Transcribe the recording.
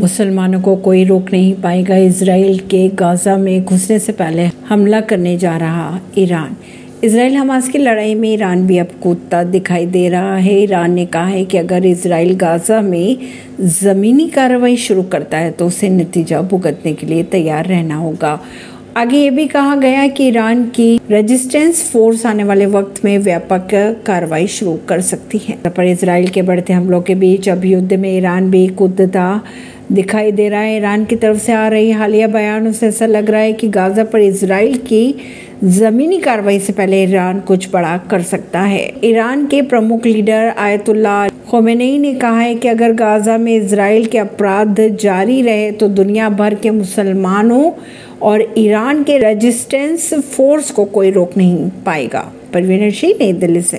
मुसलमानों को कोई रोक नहीं पाएगा। इसराइल के गाजा में घुसने से पहले हमला करने जा रहा ईरान। इसराइल हमास की लड़ाई में ईरान भी अब कूदता दिखाई दे रहा है। ईरान ने कहा है कि अगर इसराइल गाजा में ज़मीनी कार्रवाई शुरू करता है तो उसे नतीजा भुगतने के लिए तैयार रहना होगा। आगे ये भी कहा गया कि ईरान की रेजिस्टेंस फोर्स आने वाले वक्त में व्यापक कार्रवाई शुरू कर सकती है। पर इसराइल के बढ़ते हमलों के बीच अब युद्ध में ईरान भी कूदता दिखाई दे रहा है। ईरान की तरफ़ से आ रही हालिया बयानों से ऐसा लग रहा है कि गाजा पर इसराइल की ज़मीनी कार्रवाई से पहले ईरान कुछ बड़ा कर सकता है। ईरान के प्रमुख लीडर आयतुल्ला खोमेनी ने कहा है कि अगर गाजा में इसराइल के अपराध जारी रहे तो दुनिया भर के मुसलमानों और ईरान के रेजिस्टेंस फोर्स को कोई रोक नहीं पाएगा। परवीन सिंह, नई दिल्ली से।